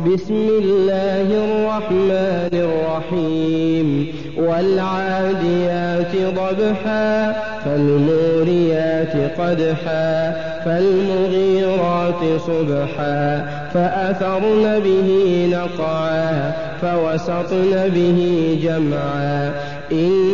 بسم الله الرحمن الرحيم. والعاديات ضبحا فالموريات قدحا فالمغيرات صبحا. فأثرن به نقعا فوسطن به جمعا. إن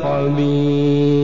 خبير